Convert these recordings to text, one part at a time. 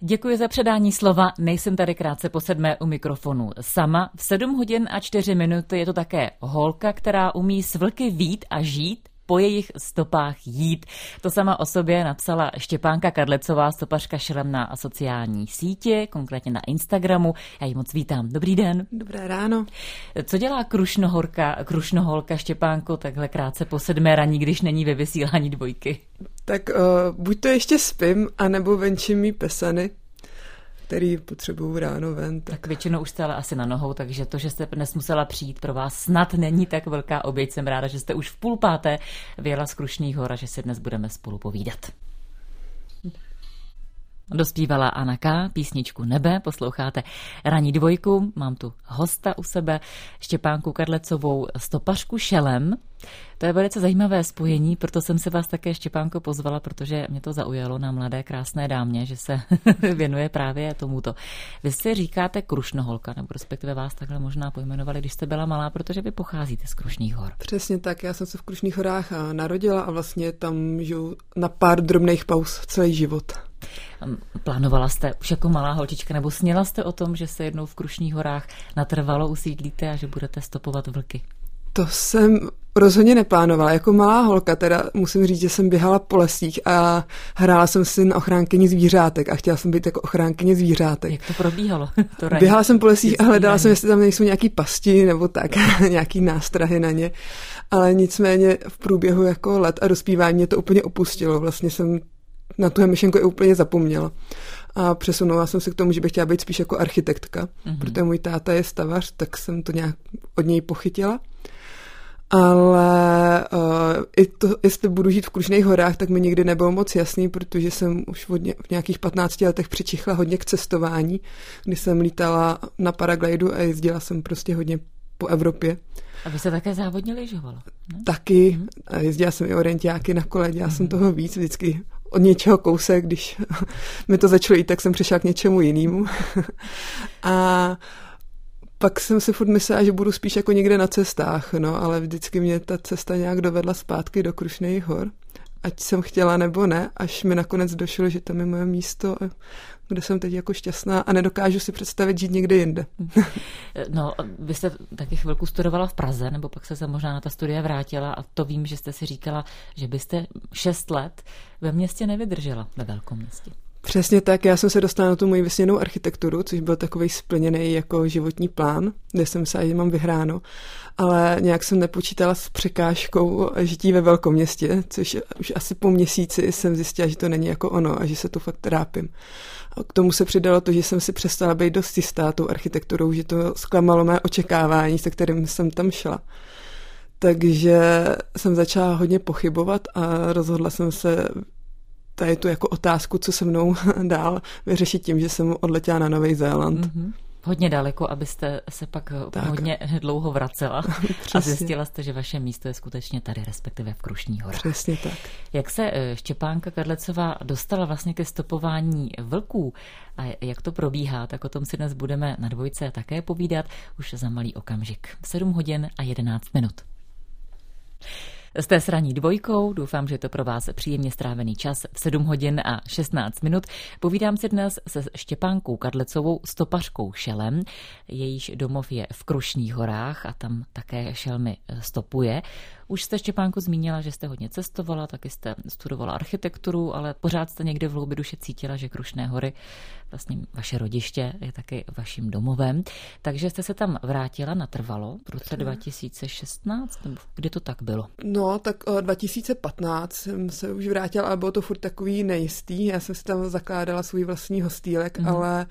Děkuji za předání slova. Nejsem tady krátce po sedmé u mikrofonu sama. V sedm hodin a čtyři minuty je to také holka, která umí s vlky vít a žít po jejich stopách jít. To sama o sobě napsala Štěpánka Kadlecová, stopařka šelem na sociální sítě, konkrétně na Instagramu. Já ji moc vítám. Dobrý den. Dobré ráno. Co dělá krušnohorka, krušnoholka Štěpánko takhle krátce po sedmé raní, když není ve vysílání dvojky? Tak uh, buď to ještě spím, anebo venčím mý pesany který potřebují ráno ven. Tak. tak většinou už jste ale asi na nohou, takže to, že jste dnes musela přijít, pro vás snad není tak velká oběť. Jsem ráda, že jste už v půl páté vyjela z Krušných hor a že si dnes budeme spolu povídat. Dospívala Anna K. písničku Nebe, posloucháte Raní dvojku, mám tu hosta u sebe, Štěpánku Kadlecovou, stopařku Šelem. To je velice zajímavé spojení, proto jsem se vás také Štěpánko pozvala, protože mě to zaujalo na mladé krásné dámě, že se věnuje právě tomuto. Vy si říkáte Krušnoholka, nebo respektive vás takhle možná pojmenovali, když jste byla malá, protože vy pocházíte z Krušných hor. Přesně tak, já jsem se v Krušných horách eh, narodila a vlastně tam žiju na pár drobných pauz celý život. Plánovala jste už jako malá holčička, nebo sněla jste o tom, že se jednou v Krušných horách natrvalo usídlíte a že budete stopovat vlky? To jsem rozhodně neplánovala. Jako malá holka teda musím říct, že jsem běhala po lesích a hrála jsem si na ochránkyni zvířátek a chtěla jsem být jako ochránkyně zvířátek. Jak to probíhalo? To běhala jsem po lesích a hledala jsem, jestli tam nejsou nějaký pasti nebo tak, nějaký nástrahy na ně. Ale nicméně v průběhu jako let a dospívání mě to úplně opustilo. Vlastně jsem na tu myšlenku i úplně zapomněla. A přesunula jsem se k tomu, že bych chtěla být spíš jako architektka, mm-hmm. protože můj táta je stavař, tak jsem to nějak od něj pochytila. Ale uh, i to, jestli budu žít v Krušných horách, tak mi nikdy nebylo moc jasný, protože jsem už ně, v nějakých 15 letech přičichla hodně k cestování, kdy jsem lítala na paraglidu a jezdila jsem prostě hodně po Evropě. A vy se také závodně lyžovala? Taky. A jezdila jsem i orientiáky na kole, dělala mm. jsem toho víc, vždycky od něčeho kousek, když mi to začalo jít, tak jsem přišla k něčemu jinému. a pak jsem si furt myslela, že budu spíš jako někde na cestách, no, ale vždycky mě ta cesta nějak dovedla zpátky do Krušných hor, ať jsem chtěla nebo ne, až mi nakonec došlo, že tam je moje místo, kde jsem teď jako šťastná a nedokážu si představit žít někde jinde. No, vy jste taky chvilku studovala v Praze, nebo pak se se možná na ta studia vrátila a to vím, že jste si říkala, že byste šest let ve městě nevydržela, ve velkom městě. Přesně tak, já jsem se dostala na tu moji vysněnou architekturu, což byl takový splněný jako životní plán, kde jsem se že mám vyhráno, ale nějak jsem nepočítala s překážkou žití ve velkom městě, což už asi po měsíci jsem zjistila, že to není jako ono a že se tu fakt trápím. A k tomu se přidalo to, že jsem si přestala být dost jistá tou architekturou, že to zklamalo mé očekávání, se kterým jsem tam šla. Takže jsem začala hodně pochybovat a rozhodla jsem se tady tu jako otázku, co se mnou dál vyřešit tím, že jsem odletěla na Nový Zéland. Mm-hmm. Hodně daleko, abyste se pak tak. hodně dlouho vracela a zjistila jste, že vaše místo je skutečně tady, respektive v Krušní horách. Přesně tak. Jak se eh, Štěpánka Kadlecová dostala vlastně ke stopování vlků a jak to probíhá, tak o tom si dnes budeme na dvojce také povídat už za malý okamžik. 7 hodin a 11 minut. Jste s raní dvojkou, doufám, že je to pro vás příjemně strávený čas v 7 hodin a 16 minut. Povídám si dnes se Štěpánkou Kadlecovou, stopařkou Šelem. Jejíž domov je v Krušných horách a tam také Šelmy stopuje. Už jste, Štěpánku, zmínila, že jste hodně cestovala, taky jste studovala architekturu, ale pořád jste někde v hloubi duše cítila, že Krušné hory, vlastně vaše rodiště, je taky vaším domovem. Takže jste se tam vrátila natrvalo v roce 2016, nebo kdy to tak bylo? No, tak 2015 jsem se už vrátila, ale bylo to furt takový nejistý. Já jsem si tam zakládala svůj vlastní hostýlek, mm-hmm. ale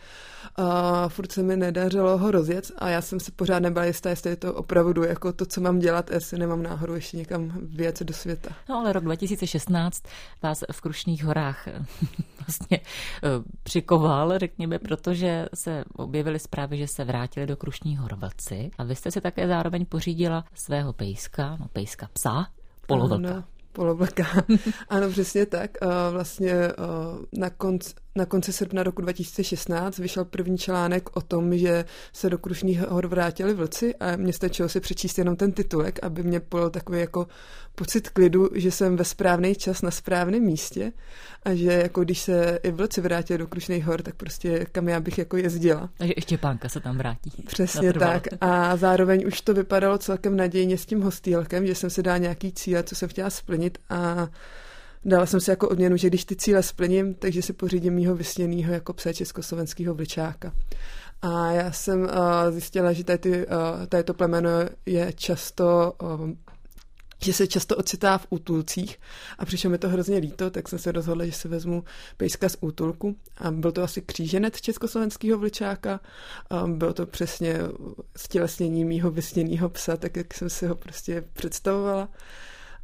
uh, furt se mi nedařilo ho rozjet a já jsem se pořád nebyla jistá, jestli je to opravdu jako to, co mám dělat, jestli nemám náhodou ještě někam věc do světa. No ale rok 2016 vás v Krušných horách eh, vlastně eh, přikoval, řekněme, protože se objevily zprávy, že se vrátili do Krušních hor vlci a vy jste si také zároveň pořídila svého pejska, no pejska psa, polovlka. Ano, polovlka. ano, přesně tak. Vlastně na konci na konci srpna roku 2016 vyšel první článek o tom, že se do Krušných hor vrátili vlci a mě stačilo si přečíst jenom ten titulek, aby mě pojel takový jako pocit klidu, že jsem ve správný čas na správném místě a že jako když se i vlci vrátili do Krušných hor, tak prostě kam já bych jako jezdila. Takže ještě pánka se tam vrátí. Přesně tak. A zároveň už to vypadalo celkem nadějně s tím hostýlkem, že jsem si dala nějaký cíle, co jsem chtěla splnit a Dala jsem si jako odměnu, že když ty cíle splním, takže si pořídím mýho vysněného jako pse československého vličáka. A já jsem uh, zjistila, že tady, uh, tady to plemeno je často uh, že se často ocitá v útulcích. A přišlo mi to hrozně líto, tak jsem se rozhodla, že si vezmu pejska z útulku. A byl to asi kříženec československého vličáka, a byl to přesně stělesnění mýho vysněného psa, tak jak jsem si ho prostě představovala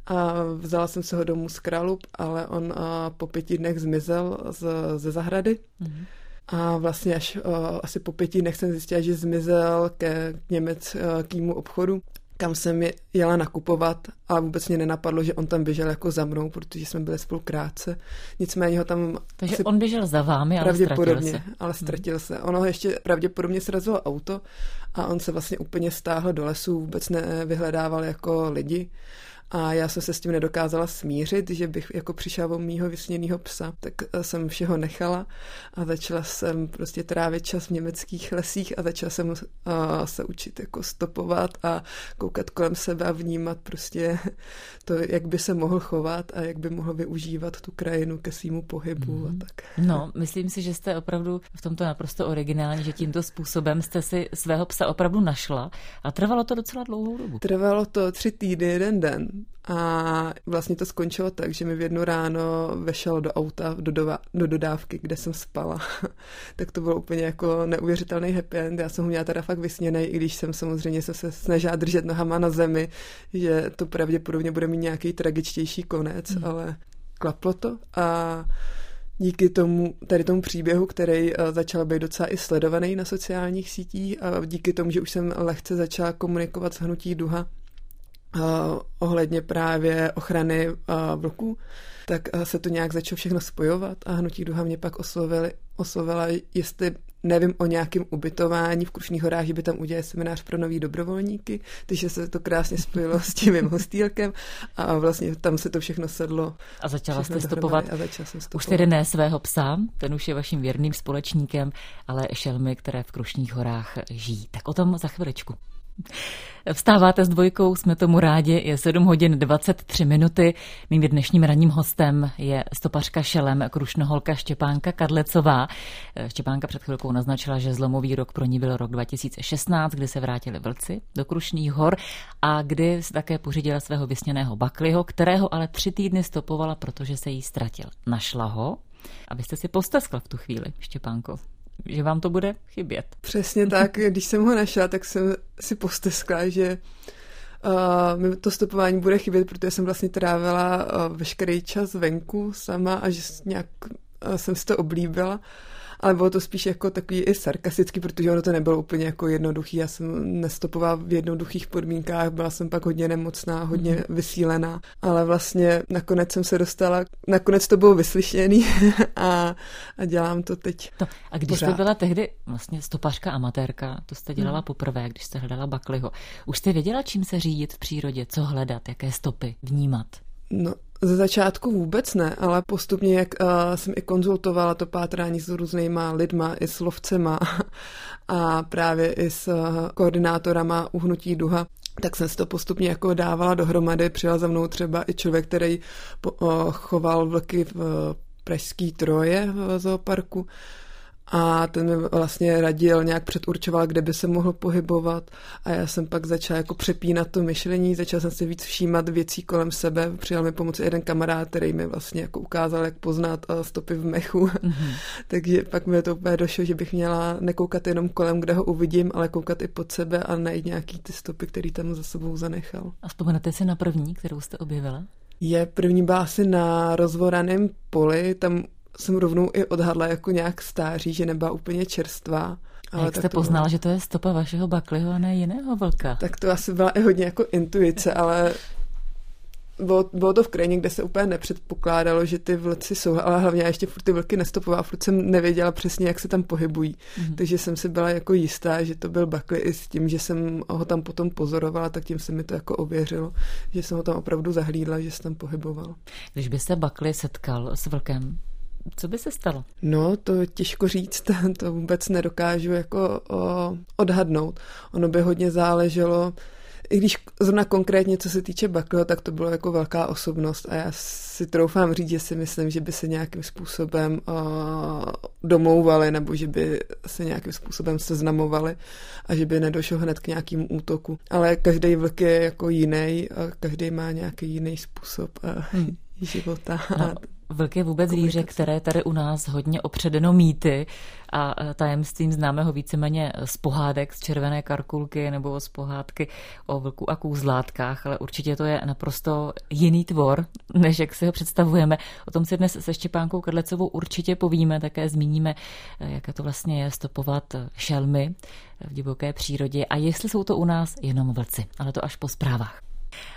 a vzala jsem se ho domů z Králup, ale on a, po pěti dnech zmizel z, ze zahrady. Mm-hmm. A vlastně až a, asi po pěti dnech jsem zjistila, že zmizel ke německému obchodu, kam jsem jela nakupovat a vůbec mě nenapadlo, že on tam běžel jako za mnou, protože jsme byli spolu krátce. Nicméně ho tam... Takže on běžel za vámi, ale pravděpodobně, ztratil se. ale mhm. ztratil hmm. se. Ono ještě pravděpodobně srazilo auto a on se vlastně úplně stáhl do lesu, vůbec nevyhledával jako lidi. A já jsem se s tím nedokázala smířit, že bych jako přišla o mýho vysněného psa, tak eh, jsem všeho nechala a začala jsem prostě trávit čas v německých lesích a začala jsem uh, se učit jako stopovat a koukat kolem sebe a vnímat prostě to, jak by se mohl chovat a jak by mohl využívat tu krajinu ke svýmu pohybu mm. a mhm. tak. No, myslím si, že jste opravdu v tomto naprosto originální, že tímto způsobem jste si svého psa opravdu našla a trvalo to docela dlouhou dobu. Trvalo to tři týdny, jeden den. A vlastně to skončilo tak, že mi v jednu ráno vešel do auta do, dova, do dodávky, kde jsem spala. tak to bylo úplně jako neuvěřitelný happy end. Já jsem ho měla teda fakt vysněný, i když jsem samozřejmě se, se snažila držet nohama na zemi, že to pravděpodobně bude mít nějaký tragičtější konec, mm. ale klaplo to a díky tomu, tady tomu příběhu, který uh, začal být docela i sledovaný na sociálních sítích a díky tomu, že už jsem lehce začala komunikovat s hnutí Duha, uh, ohledně právě ochrany uh, vlků, tak uh, se to nějak začalo všechno spojovat a Hnutí Duha mě pak oslovili, oslovila, jestli nevím o nějakém ubytování v Krušných horách, že by tam udělali seminář pro nový dobrovolníky, takže se to krásně spojilo s tím mým hostýlkem a vlastně tam se to všechno sedlo. A začala jste stopovat, a začala jsem stopovat. už tedy ne svého psa, ten už je vaším věrným společníkem, ale šelmy, které v Krušných horách žijí. Tak o tom za chviličku. Vstáváte s dvojkou, jsme tomu rádi, je 7 hodin 23 minuty. Mým dnešním ranním hostem je stopařka šelem krušnoholka Štěpánka Kadlecová. Štěpánka před chvilkou naznačila, že zlomový rok pro ní byl rok 2016, kdy se vrátili vlci do Krušných hor a kdy se také pořídila svého vysněného bakliho, kterého ale tři týdny stopovala, protože se jí ztratil. Našla ho, abyste si posteskla v tu chvíli, Štěpánko že vám to bude chybět. Přesně tak, když jsem ho našla, tak jsem si posteskla, že uh, mi to stopování bude chybět, protože jsem vlastně trávila uh, veškerý čas venku sama a že nějak uh, jsem si to oblíbila ale bylo to spíš jako takový i sarkastický, protože ono to nebylo úplně jako jednoduchý. Já jsem nestopovala v jednoduchých podmínkách, byla jsem pak hodně nemocná, hodně mm-hmm. vysílená, ale vlastně nakonec jsem se dostala, nakonec to bylo vyslyšený a, a dělám to teď. To, a když pořád. jste byla tehdy vlastně stopařka amatérka, to jste dělala mm. poprvé, když jste hledala Bakliho, už jste věděla, čím se řídit v přírodě, co hledat, jaké stopy vnímat? No, ze začátku vůbec ne, ale postupně, jak uh, jsem i konzultovala to pátrání s různýma lidma, i s lovcema a právě i s uh, koordinátorama uhnutí duha, tak jsem si to postupně jako dávala dohromady. Přijel za mnou třeba i člověk, který po, uh, choval vlky v uh, Pražský troje v zooparku a ten mi vlastně radil, nějak předurčoval, kde by se mohl pohybovat a já jsem pak začala jako přepínat to myšlení, začala jsem si víc všímat věcí kolem sebe, přijal mi pomoci jeden kamarád, který mi vlastně jako ukázal, jak poznat eh, stopy v mechu, mm-hmm. takže pak mi to úplně došlo, že bych měla nekoukat jenom kolem, kde ho uvidím, ale koukat i pod sebe a najít nějaký ty stopy, který tam za sebou zanechal. A vzpomenete si na první, kterou jste objevila? Je první byla asi na rozvoraném poli, tam jsem rovnou i odhadla jako nějak stáří, že nebyla úplně čerstvá. Ale jak jste poznala, bylo... že to je stopa vašeho bakliho a ne jiného vlka? Tak to asi byla i hodně jako intuice, ale bylo, bylo to v krajině, kde se úplně nepředpokládalo, že ty vlci jsou, ale hlavně já ještě furt ty vlky nestopovala, furt jsem nevěděla přesně, jak se tam pohybují. Mm-hmm. Takže jsem si byla jako jistá, že to byl Buckley i s tím, že jsem ho tam potom pozorovala, tak tím se mi to jako ověřilo, že jsem ho tam opravdu zahlídla, že se tam pohyboval. Když by se Buckley setkal s vlkem, co by se stalo? No, to těžko říct, to vůbec nedokážu jako odhadnout. Ono by hodně záleželo, i když zrovna konkrétně, co se týče Baklo, tak to bylo jako velká osobnost a já si troufám říct, že si myslím, že by se nějakým způsobem uh, domlouvali nebo že by se nějakým způsobem seznamovali a že by nedošlo hned k nějakému útoku. Ale každý vlk je jako jiný a každý má nějaký jiný způsob uh, hmm. života. No, Vlk je vůbec zvíře, které tady u nás hodně opředeno mýty a e, tajemstvím známe ho víceméně z pohádek z červené karkulky nebo z pohádky o vlku a kůzlátkách, ale určitě to je naprosto jiný tvor, než jak si ho představujeme. O tom si dnes se Štěpánkou Kadlecovou určitě povíme, také zmíníme, e, jaké to vlastně je stopovat šelmy v divoké přírodě a jestli jsou to u nás jenom vlci, ale to až po zprávách.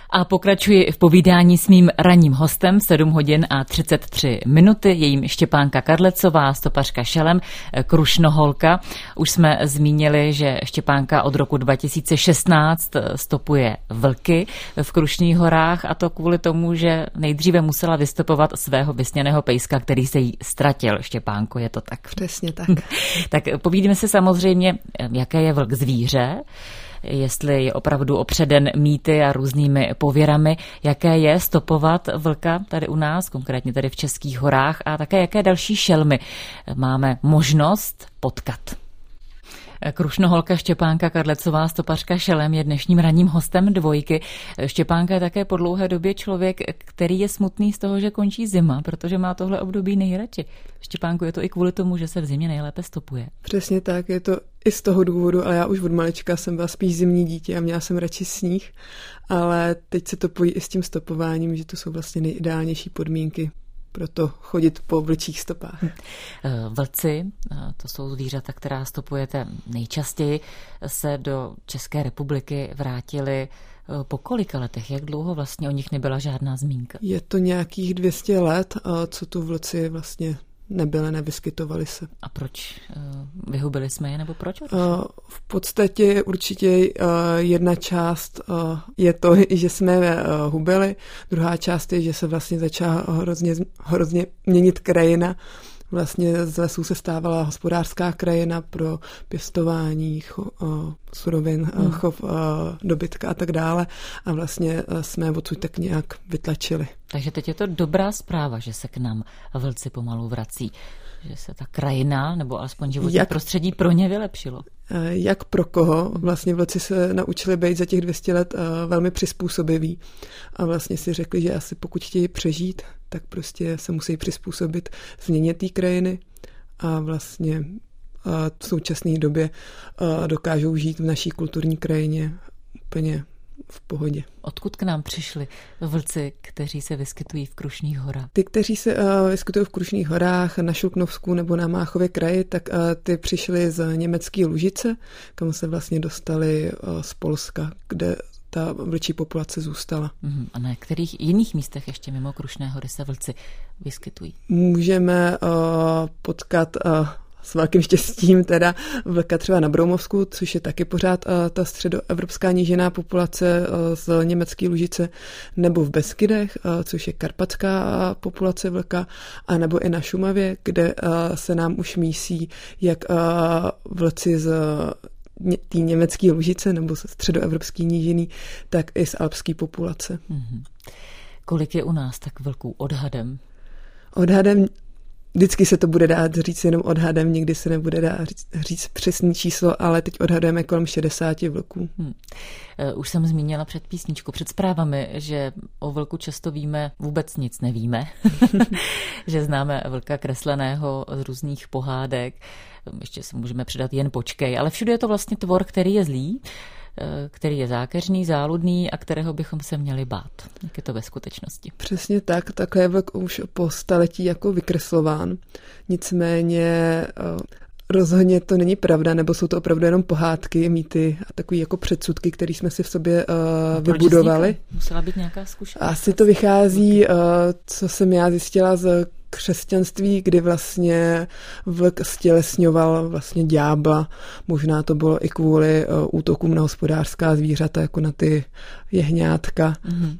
A pokračuji v povídání s mým ranním hostem 7 hodin a 33 minuty, jejím Štěpánka Karlecová, stopařka Šelem, Krušnoholka. Už jsme zmínili, že Štěpánka od roku 2016 stopuje vlky v Krušných horách a to kvůli tomu, že nejdříve musela vystopovat svého vysněného pejska, který se jí ztratil. Štěpánko, je to tak? Přesně tak. tak povídíme se samozřejmě, jaké je vlk zvíře, jestli je opravdu opředen mýty a různými pověrami, jaké je stopovat vlka tady u nás, konkrétně tady v Českých horách a také jaké další šelmy máme možnost potkat. Krušnoholka Štěpánka Karlecová, stopařka Šelem, je dnešním ranním hostem dvojky. Štěpánka je také po dlouhé době člověk, který je smutný z toho, že končí zima, protože má tohle období nejradši. Štěpánku, je to i kvůli tomu, že se v zimě nejlépe stopuje. Přesně tak, je to i z toho důvodu, ale já už od malička jsem byla spíš zimní dítě a měla jsem radši sníh, ale teď se to pojí i s tím stopováním, že to jsou vlastně nejideálnější podmínky proto chodit po vlčích stopách. Hm. Eh, vlci, eh, to jsou zvířata, která stopujete nejčastěji, se do České republiky vrátili eh, po kolika letech? Jak dlouho vlastně o nich nebyla žádná zmínka? Je to nějakých 200 let, co tu vlci vlastně nebyly, nevyskytovaly se. A proč? Eh, vyhubili jsme je, nebo proč? Uh, v podstatě určitě uh, jedna část je to, že jsme je hubili, druhá část je, že se vlastně začala hrozně, hrozně měnit krajina, Vlastně z lesů se stávala hospodářská krajina pro pěstování cho, uh, surovin, hmm. chov uh, dobytka a tak dále a vlastně uh, jsme odsud tak nějak vytlačili. Takže teď je to dobrá zpráva, že se k nám vlci pomalu vrací že se ta krajina nebo alespoň životní jak, prostředí pro ně vylepšilo. Jak pro koho? Vlastně vlci se naučili být za těch 200 let velmi přizpůsobiví a vlastně si řekli, že asi pokud chtějí přežít, tak prostě se musí přizpůsobit změně té krajiny a vlastně v současné době dokážou žít v naší kulturní krajině úplně v pohodě. Odkud k nám přišli vlci, kteří se vyskytují v Krušných horách? Ty, kteří se uh, vyskytují v Krušných horách, na Šluknovsku nebo na Máchově kraji, tak uh, ty přišli z německé Lužice, kam se vlastně dostali uh, z Polska, kde ta vlčí populace zůstala. Uh-huh. A na kterých jiných místech ještě mimo Krušné hory se vlci vyskytují? Můžeme uh, potkat uh, s velkým štěstím teda vlka třeba na Broumovsku, což je taky pořád uh, ta středoevropská nížená populace uh, z německé Lužice, nebo v Beskydech, uh, což je karpatská populace vlka, a nebo i na Šumavě, kde se nám už mísí jak vlci z té německé Lužice nebo z středoevropský nížiny, tak i z alpské populace. Mm-hmm. Kolik je u nás tak velkou odhadem? Odhadem Vždycky se to bude dát říct jenom odhadem, nikdy se nebude dát říct, říct přesný číslo, ale teď odhadujeme kolem 60 vlků. Hmm. Už jsem zmínila před písničkou, před zprávami, že o vlku často víme, vůbec nic nevíme, že známe vlka kresleného z různých pohádek, ještě se můžeme přidat jen počkej, ale všude je to vlastně tvor, který je zlý Eh, který je zákeřný, záludný a kterého bychom se měli bát. Jak je to ve skutečnosti? Přesně tak, takhle je vlk už po staletí jako vykreslován. Nicméně eh, Rozhodně to není pravda, nebo jsou to opravdu jenom pohádky, mýty a takový jako předsudky, které jsme si v sobě uh, vybudovali. Musela být nějaká zkušenost. Asi to vychází, uh, co jsem já zjistila z křesťanství, kdy vlastně vlk stělesňoval vlastně ďábla. Možná to bylo i kvůli uh, útokům na hospodářská zvířata, jako na ty jehňátka. Mm-hmm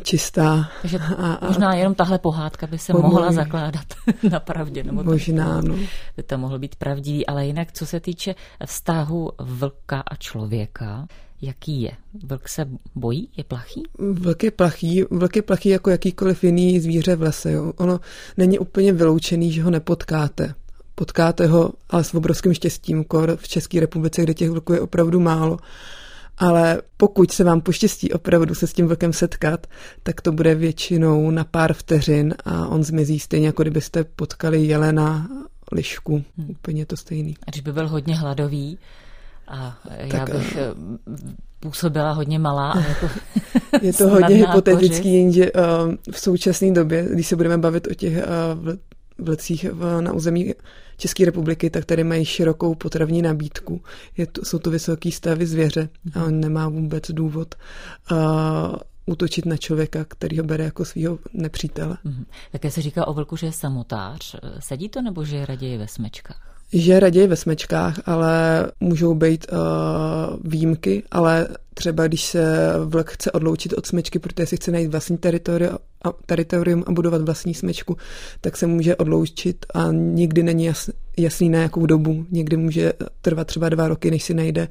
čistá. Takže a, a, možná jenom tahle pohádka by se mohla mohla zakládat na pravdě. Nebo možná, no. By to mohlo být pravdivý, ale jinak, co se týče vztahu vlka a člověka, jaký je? Vlk se bojí? Je plachý? Vlk je plachý. Vlk je plachý jako jakýkoliv jiný zvíře v lese. Jo. Ono není úplně vyloučený, že ho nepotkáte. Potkáte ho, ale s obrovským štěstím, v České republice, kde těch vlků je opravdu málo ale pokud se vám poštěstí opravdu se s tím vlkem setkat, tak to bude většinou na pár vteřin a on zmizí stejně, jako kdybyste potkali jelena, lišku, hmm. úplně to stejný. A když by byl hodně hladový, a já tak, bych a... Eh, působila hodně malá. A jako je to hodně hypotetický, jenže uh, v současné době, když se budeme bavit o těch vlecích na území České republiky, tak tady mají širokou potravní nabídku. Je to, jsou to vysoké stavy zvěře a on nemá vůbec důvod uh, útočit na člověka, který ho bere jako svého nepřítele. Mm-hmm. Také se říká o vlku, že je samotář. Sedí to nebo že je raději ve smečkách? Že raději ve smečkách, ale můžou být uh, výjimky, ale třeba když se vlk chce odloučit od smečky, protože si chce najít vlastní teritorium a, budovat vlastní smečku, tak se může odloučit a nikdy není jas, jasný na jakou dobu. Někdy může trvat třeba dva roky, než si najde uh,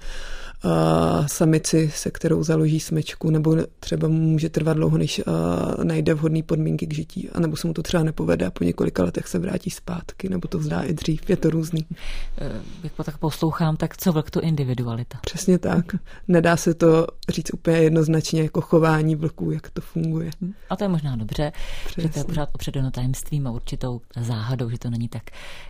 samici, se kterou založí smečku, nebo třeba může trvat dlouho, než uh, najde vhodné podmínky k žití, anebo se mu to třeba nepovede a po několika letech se vrátí zpátky, nebo to vzdá i dřív. Je to různý. Jak po tak poslouchám, tak co vlk to individualita? Přesně tak. Nedá se to říct úplně jednoznačně jako chování vlků, jak to funguje. Hm. A to je možná dobře, Přesně. že to je pořád opředeno tajemstvím a určitou záhadou, že to není tak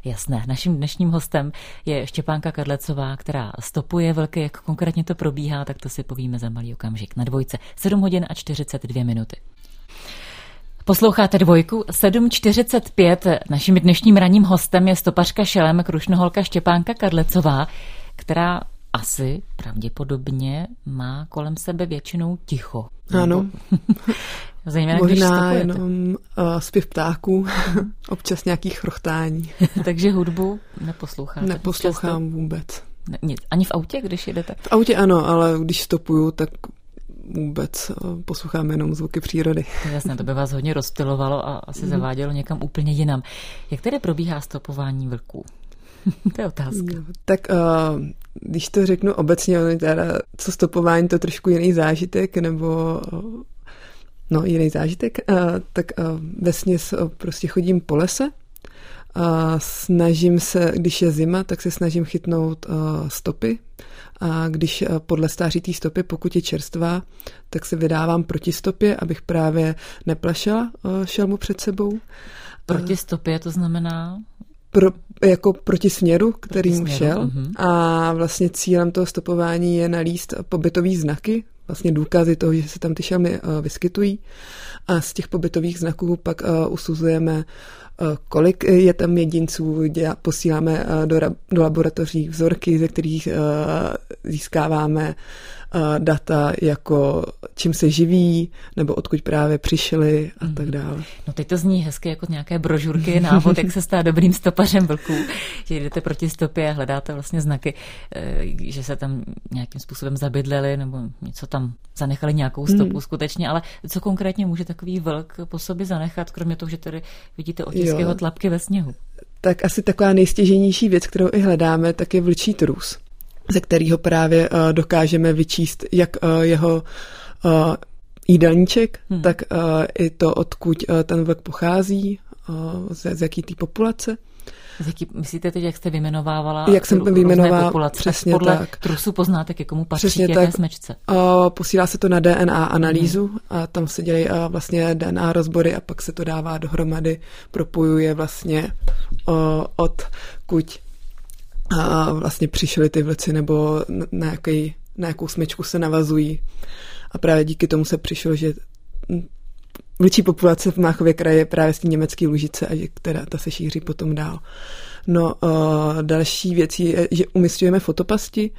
jasné. Naším dnešním hostem je Štěpánka Kadlecová, která stopuje vlky, jak konkrétně to probíhá, tak to si povíme za malý okamžik na dvojce. 7 hodin a 42 minuty. Posloucháte dvojku 7.45. Naším dnešním ranním hostem je stopařka šelem krušnoholka Štěpánka Kadlecová, která asi pravděpodobně má kolem sebe většinou ticho. Ano. Zejména, Možná když jenom uh, zpěv ptáků, občas nějakých chrochtání. Takže hudbu neposloucháte? Neposlouchám často? vůbec. Nic. Ani v autě, když jedete? V autě ano, ale když stopuju, tak vůbec uh, poslouchám jenom zvuky přírody. To jasné, to by vás hodně rozptilovalo a asi mm. zavádělo někam úplně jinam. Jak tedy probíhá stopování vlků? to je otázka. No, tak uh, když to řeknu obecně, teda, co stopování, to trošku jiný zážitek, nebo uh, no, jiný zážitek, uh, tak uh, uh, prostě chodím po lese, a snažím se, když je zima, tak se snažím chytnout uh, stopy. A když uh, podle stáří té stopy, pokud je čerstvá, tak se vydávám proti stopě, abych právě neplašela uh, šelmu před sebou. Proti stopě to znamená? pro, jako proti směru, který mu šel. Uh-huh. A vlastně cílem toho stopování je nalíst pobytový znaky, vlastně důkazy toho, že se tam ty šelmy uh, vyskytují. A z těch pobytových znaků pak uh, usuzujeme, kolik je tam jedinců, děla, posíláme uh, do, do laboratoří vzorky, ze kterých uh, získáváme data jako čím se živí, nebo odkud právě přišli a mhm. tak dále. No teď to zní hezky jako nějaké brožurky, návod, jak se stát dobrým stopařem vlků, že jdete proti stopě a hledáte vlastně znaky, eh, že se tam nějakým způsobem zabydleli nebo něco tam zanechali nějakou stopu hmm. skutečně, ale co konkrétně může takový vlk po sobě zanechat, kromě toho, že tady vidíte otisky jeho tlapky ve sněhu? Tak asi taková nejstěženější věc, kterou i hledáme, tak je vlčí trus ze kterého právě uh, dokážeme vyčíst jak uh, jeho uh, jídelníček, hmm. tak i to, odkud ten vlk pochází, uh, z, z jaký té populace. Z jaký, myslíte teď, jak jste vyjmenovávala Jak jsem vyjmenovala, přesně podle tak. trusu poznáte, ke komu patří, přesně tak. smečce? Uh, posílá se to na DNA analýzu hmm. a tam se dělají uh, vlastně DNA rozbory a pak se to dává dohromady, propojuje vlastně uh, od a vlastně přišly ty vlci nebo na, jaký, na jakou smečku se navazují. A právě díky tomu se přišlo, že vlčí populace v Máchově kraji je právě z té německé lužice a že která ta se šíří potom dál No, uh, další věc je, že umistujeme fotopasti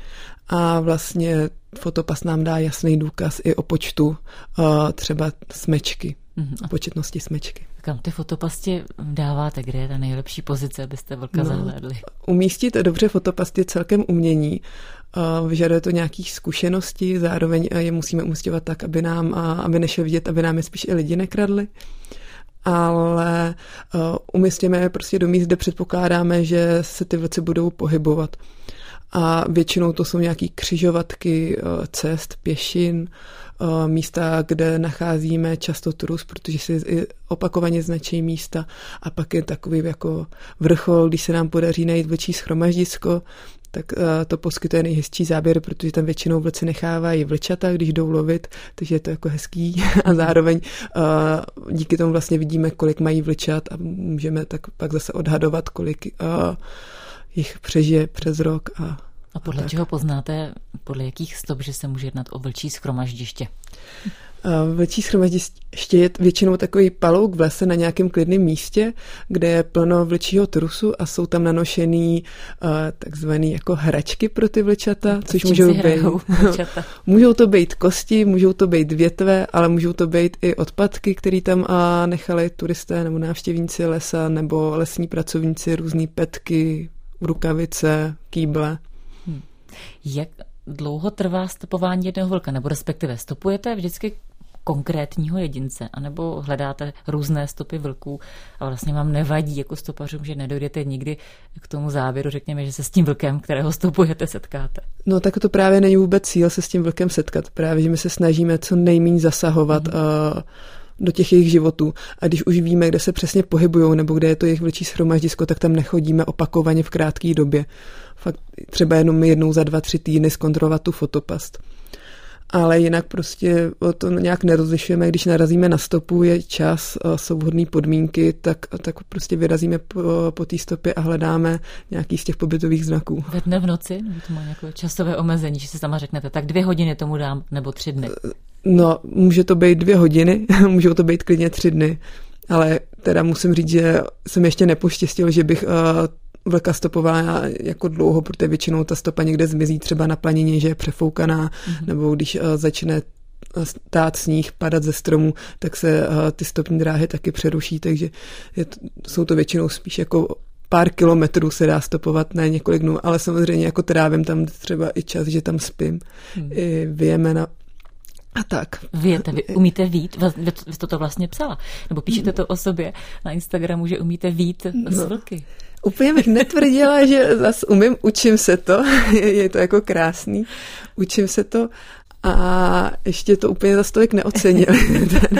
a vlastně fotopas nám dá jasný důkaz i o počtu uh, třeba smečky, mm-hmm. o početnosti smečky. Kam ty fotopasti dáváte? Kde je ta nejlepší pozice, abyste vlka no, zahlédli? Umístit dobře fotopasty je celkem umění. Vyžaduje to nějakých zkušeností, zároveň je musíme umístěvat tak, aby nám, aby nešel vidět, aby nám je spíš i lidi nekradli ale uh, umístíme je prostě do míst, kde předpokládáme, že se ty vlci budou pohybovat. A většinou to jsou nějaký křižovatky uh, cest, pěšin, uh, místa, kde nacházíme často turus, protože si opakovaně značí místa. A pak je takový jako vrchol, když se nám podaří najít vlčí schromaždisko, tak uh, to poskytuje nejhezčí záběr, protože tam většinou vlci nechávají vlčata, když jdou lovit, takže je to jako hezký. A zároveň díky tomu vlastně vidíme, kolik mají vlčat a můžeme tak pak zase odhadovat, kolik jich přežije přes rok a a podle tak. čeho poznáte, podle jakých stop, že se může jednat o vlčí schromaždiště? Vlčí schromaždiště je většinou takový palouk v lese na nějakém klidném místě, kde je plno vlčího trusu a jsou tam nanošený uh, takzvaný jako hračky pro ty vlčata, to což můžou být. můžou to být kosti, můžou to být větve, ale můžou to být i odpadky, které tam uh, nechali turisté nebo návštěvníci lesa nebo lesní pracovníci, různé petky, rukavice, kýble. Hmm. Jak dlouho trvá stopování jednoho vlka, nebo respektive stopujete vždycky konkrétního jedince, anebo hledáte různé stopy vlků a vlastně vám nevadí jako stopařům, že nedojdete nikdy k tomu závěru, řekněme, že se s tím vlkem, kterého stopujete, setkáte. No tak to právě není vůbec cíl se s tím vlkem setkat. Právě, že my se snažíme co nejméně zasahovat mm. uh, do těch jejich životů. A když už víme, kde se přesně pohybují nebo kde je to jejich vlčí schromaždisko, tak tam nechodíme opakovaně v krátké době. Fakt třeba jenom jednou za dva, tři týdny zkontrolovat tu fotopast. Ale jinak prostě to nějak nerozlišujeme, když narazíme na stopu, je čas, jsou vhodné podmínky, tak, tak prostě vyrazíme po, po té stopě a hledáme nějaký z těch pobytových znaků. Ve dne v noci? Nebo to má nějaké časové omezení, že si sama řeknete, tak dvě hodiny tomu dám, nebo tři dny? No, může to být dvě hodiny, můžou to být klidně tři dny, ale teda musím říct, že jsem ještě nepoštěstil, že bych uh, vlka stopovala jako dlouho, protože většinou ta stopa někde zmizí třeba na planině, že je přefoukaná, mm-hmm. nebo když uh, začne stát sníh, padat ze stromu, tak se uh, ty stopní dráhy taky přeruší, takže je to, jsou to většinou spíš jako pár kilometrů se dá stopovat, ne několik dnů, ale samozřejmě jako trávím tam třeba i čas, že tam spím. Hmm. I vyjeme na a tak. Víte, vy umíte vít? Vy, vy jste to vlastně psala. Nebo píšete to o sobě na Instagramu, že umíte vít no. z vlky. Úplně bych netvrdila, že zase umím, učím se to, je to jako krásný, učím se to a ještě to úplně za stolik neocenili.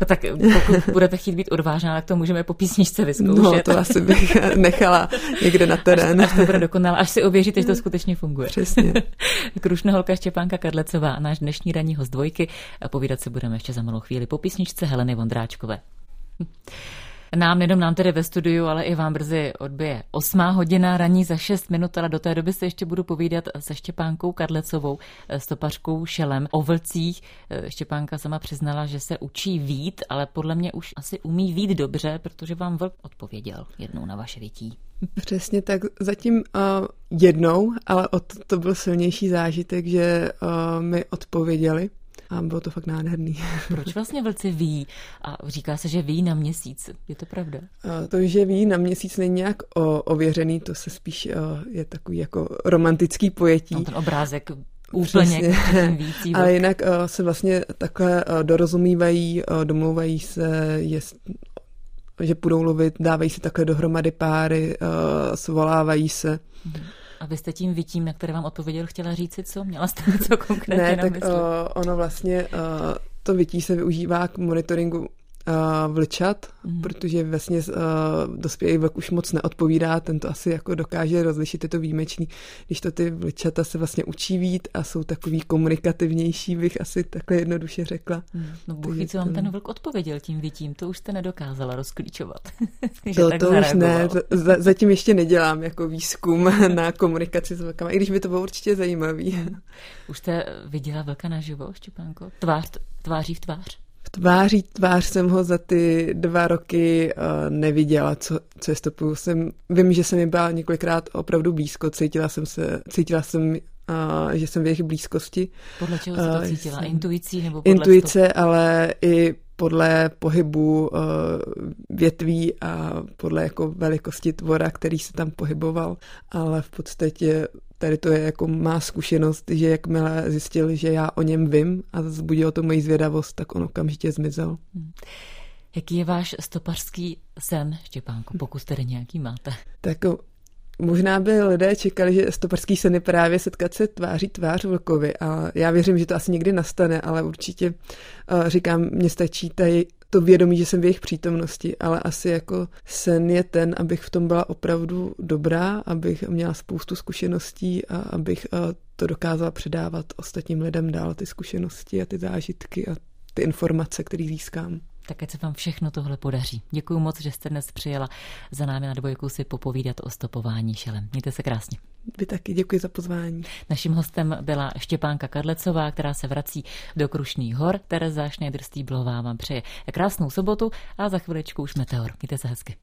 no tak pokud budete chtít být odvážná, tak to můžeme po písničce vyzkoušet. No, to asi bych nechala někde na terén. Až, až to bude dokonalé, až si ověříte, že to skutečně funguje. Přesně. Krušná holka Štěpánka Kadlecová, náš dnešní ranní host dvojky. A povídat se budeme ještě za malou chvíli po písničce Heleny Vondráčkové. Nám, jenom nám tedy ve studiu, ale i vám brzy odbije osmá hodina raní za 6 minut, ale do té doby se ještě budu povídat se Štěpánkou Kadlecovou, stopařkou Šelem o vlcích. Štěpánka sama přiznala, že se učí vít, ale podle mě už asi umí vít dobře, protože vám vlk odpověděl jednou na vaše vytí. Přesně tak, zatím uh, jednou, ale od to byl silnější zážitek, že uh, mi odpověděli a bylo to fakt nádherný. Proč vlastně vlci ví? A říká se, že ví na měsíc. Je to pravda? To, že ví na měsíc není nějak ověřený, to se spíš je takový jako romantický pojetí. No, ten obrázek úplně vící. Ale jinak se vlastně takhle dorozumívají, domlouvají se, jest, že půjdou lovit, dávají si takhle dohromady páry, svolávají se. Hmm. A vy jste tím vytím, na které vám odpověděl, chtěla říct co? Měla jste něco konkrétně ne, na tak uh, ono vlastně, uh, to vytí se využívá k monitoringu uh, vlčat, mm. protože vlastně uh, dospělý vlk už moc neodpovídá, ten to asi jako dokáže rozlišit, je to výjimečný, když to ty vlčata se vlastně učí vít a jsou takový komunikativnější, bych asi takhle jednoduše řekla. Mm. No buchy, co vám ten vlk odpověděl tím vytím, to už jste nedokázala rozklíčovat. to, to už ne, za, zatím ještě nedělám jako výzkum na komunikaci s vlkama, i když by to bylo určitě zajímavý. Už jste viděla vlka naživo, Štěpánko? Tvář, tváří v tvář? V tváří tvář jsem ho za ty dva roky uh, neviděla, co, co je stopu. Jsem, vím, že jsem mi byla několikrát opravdu blízko, cítila jsem se, cítila jsem uh, že jsem v jejich blízkosti. Podle čeho jsi to cítila? Uh, Intuicí nebo podle Intuice, vstupu? ale i podle pohybu větví a podle jako velikosti tvora, který se tam pohyboval, ale v podstatě tady to je jako má zkušenost, že jakmile zjistil, že já o něm vím a zbudilo to moji zvědavost, tak on okamžitě zmizel. Hmm. Jaký je váš stopařský sen, Štěpánku, pokud tedy nějaký máte? Tak Možná by lidé čekali, že stoperský sen je právě setkat se tváří tvář vlkovi a já věřím, že to asi někdy nastane, ale určitě uh, říkám, mě stačí tady to vědomí, že jsem v jejich přítomnosti, ale asi jako sen je ten, abych v tom byla opravdu dobrá, abych měla spoustu zkušeností a abych uh, to dokázala předávat ostatním lidem dál, ty zkušenosti a ty zážitky a ty informace, které získám. Tak ať se vám všechno tohle podaří. Děkuji moc, že jste dnes přijela za námi na dvojku si popovídat o stopování šelem. Mějte se krásně. Vy taky děkuji za pozvání. Naším hostem byla Štěpánka Kadlecová, která se vrací do Krušných hor. Tereza Šnejdrstýblová vám přeje krásnou sobotu a za chviličku už meteor. Mějte se hezky.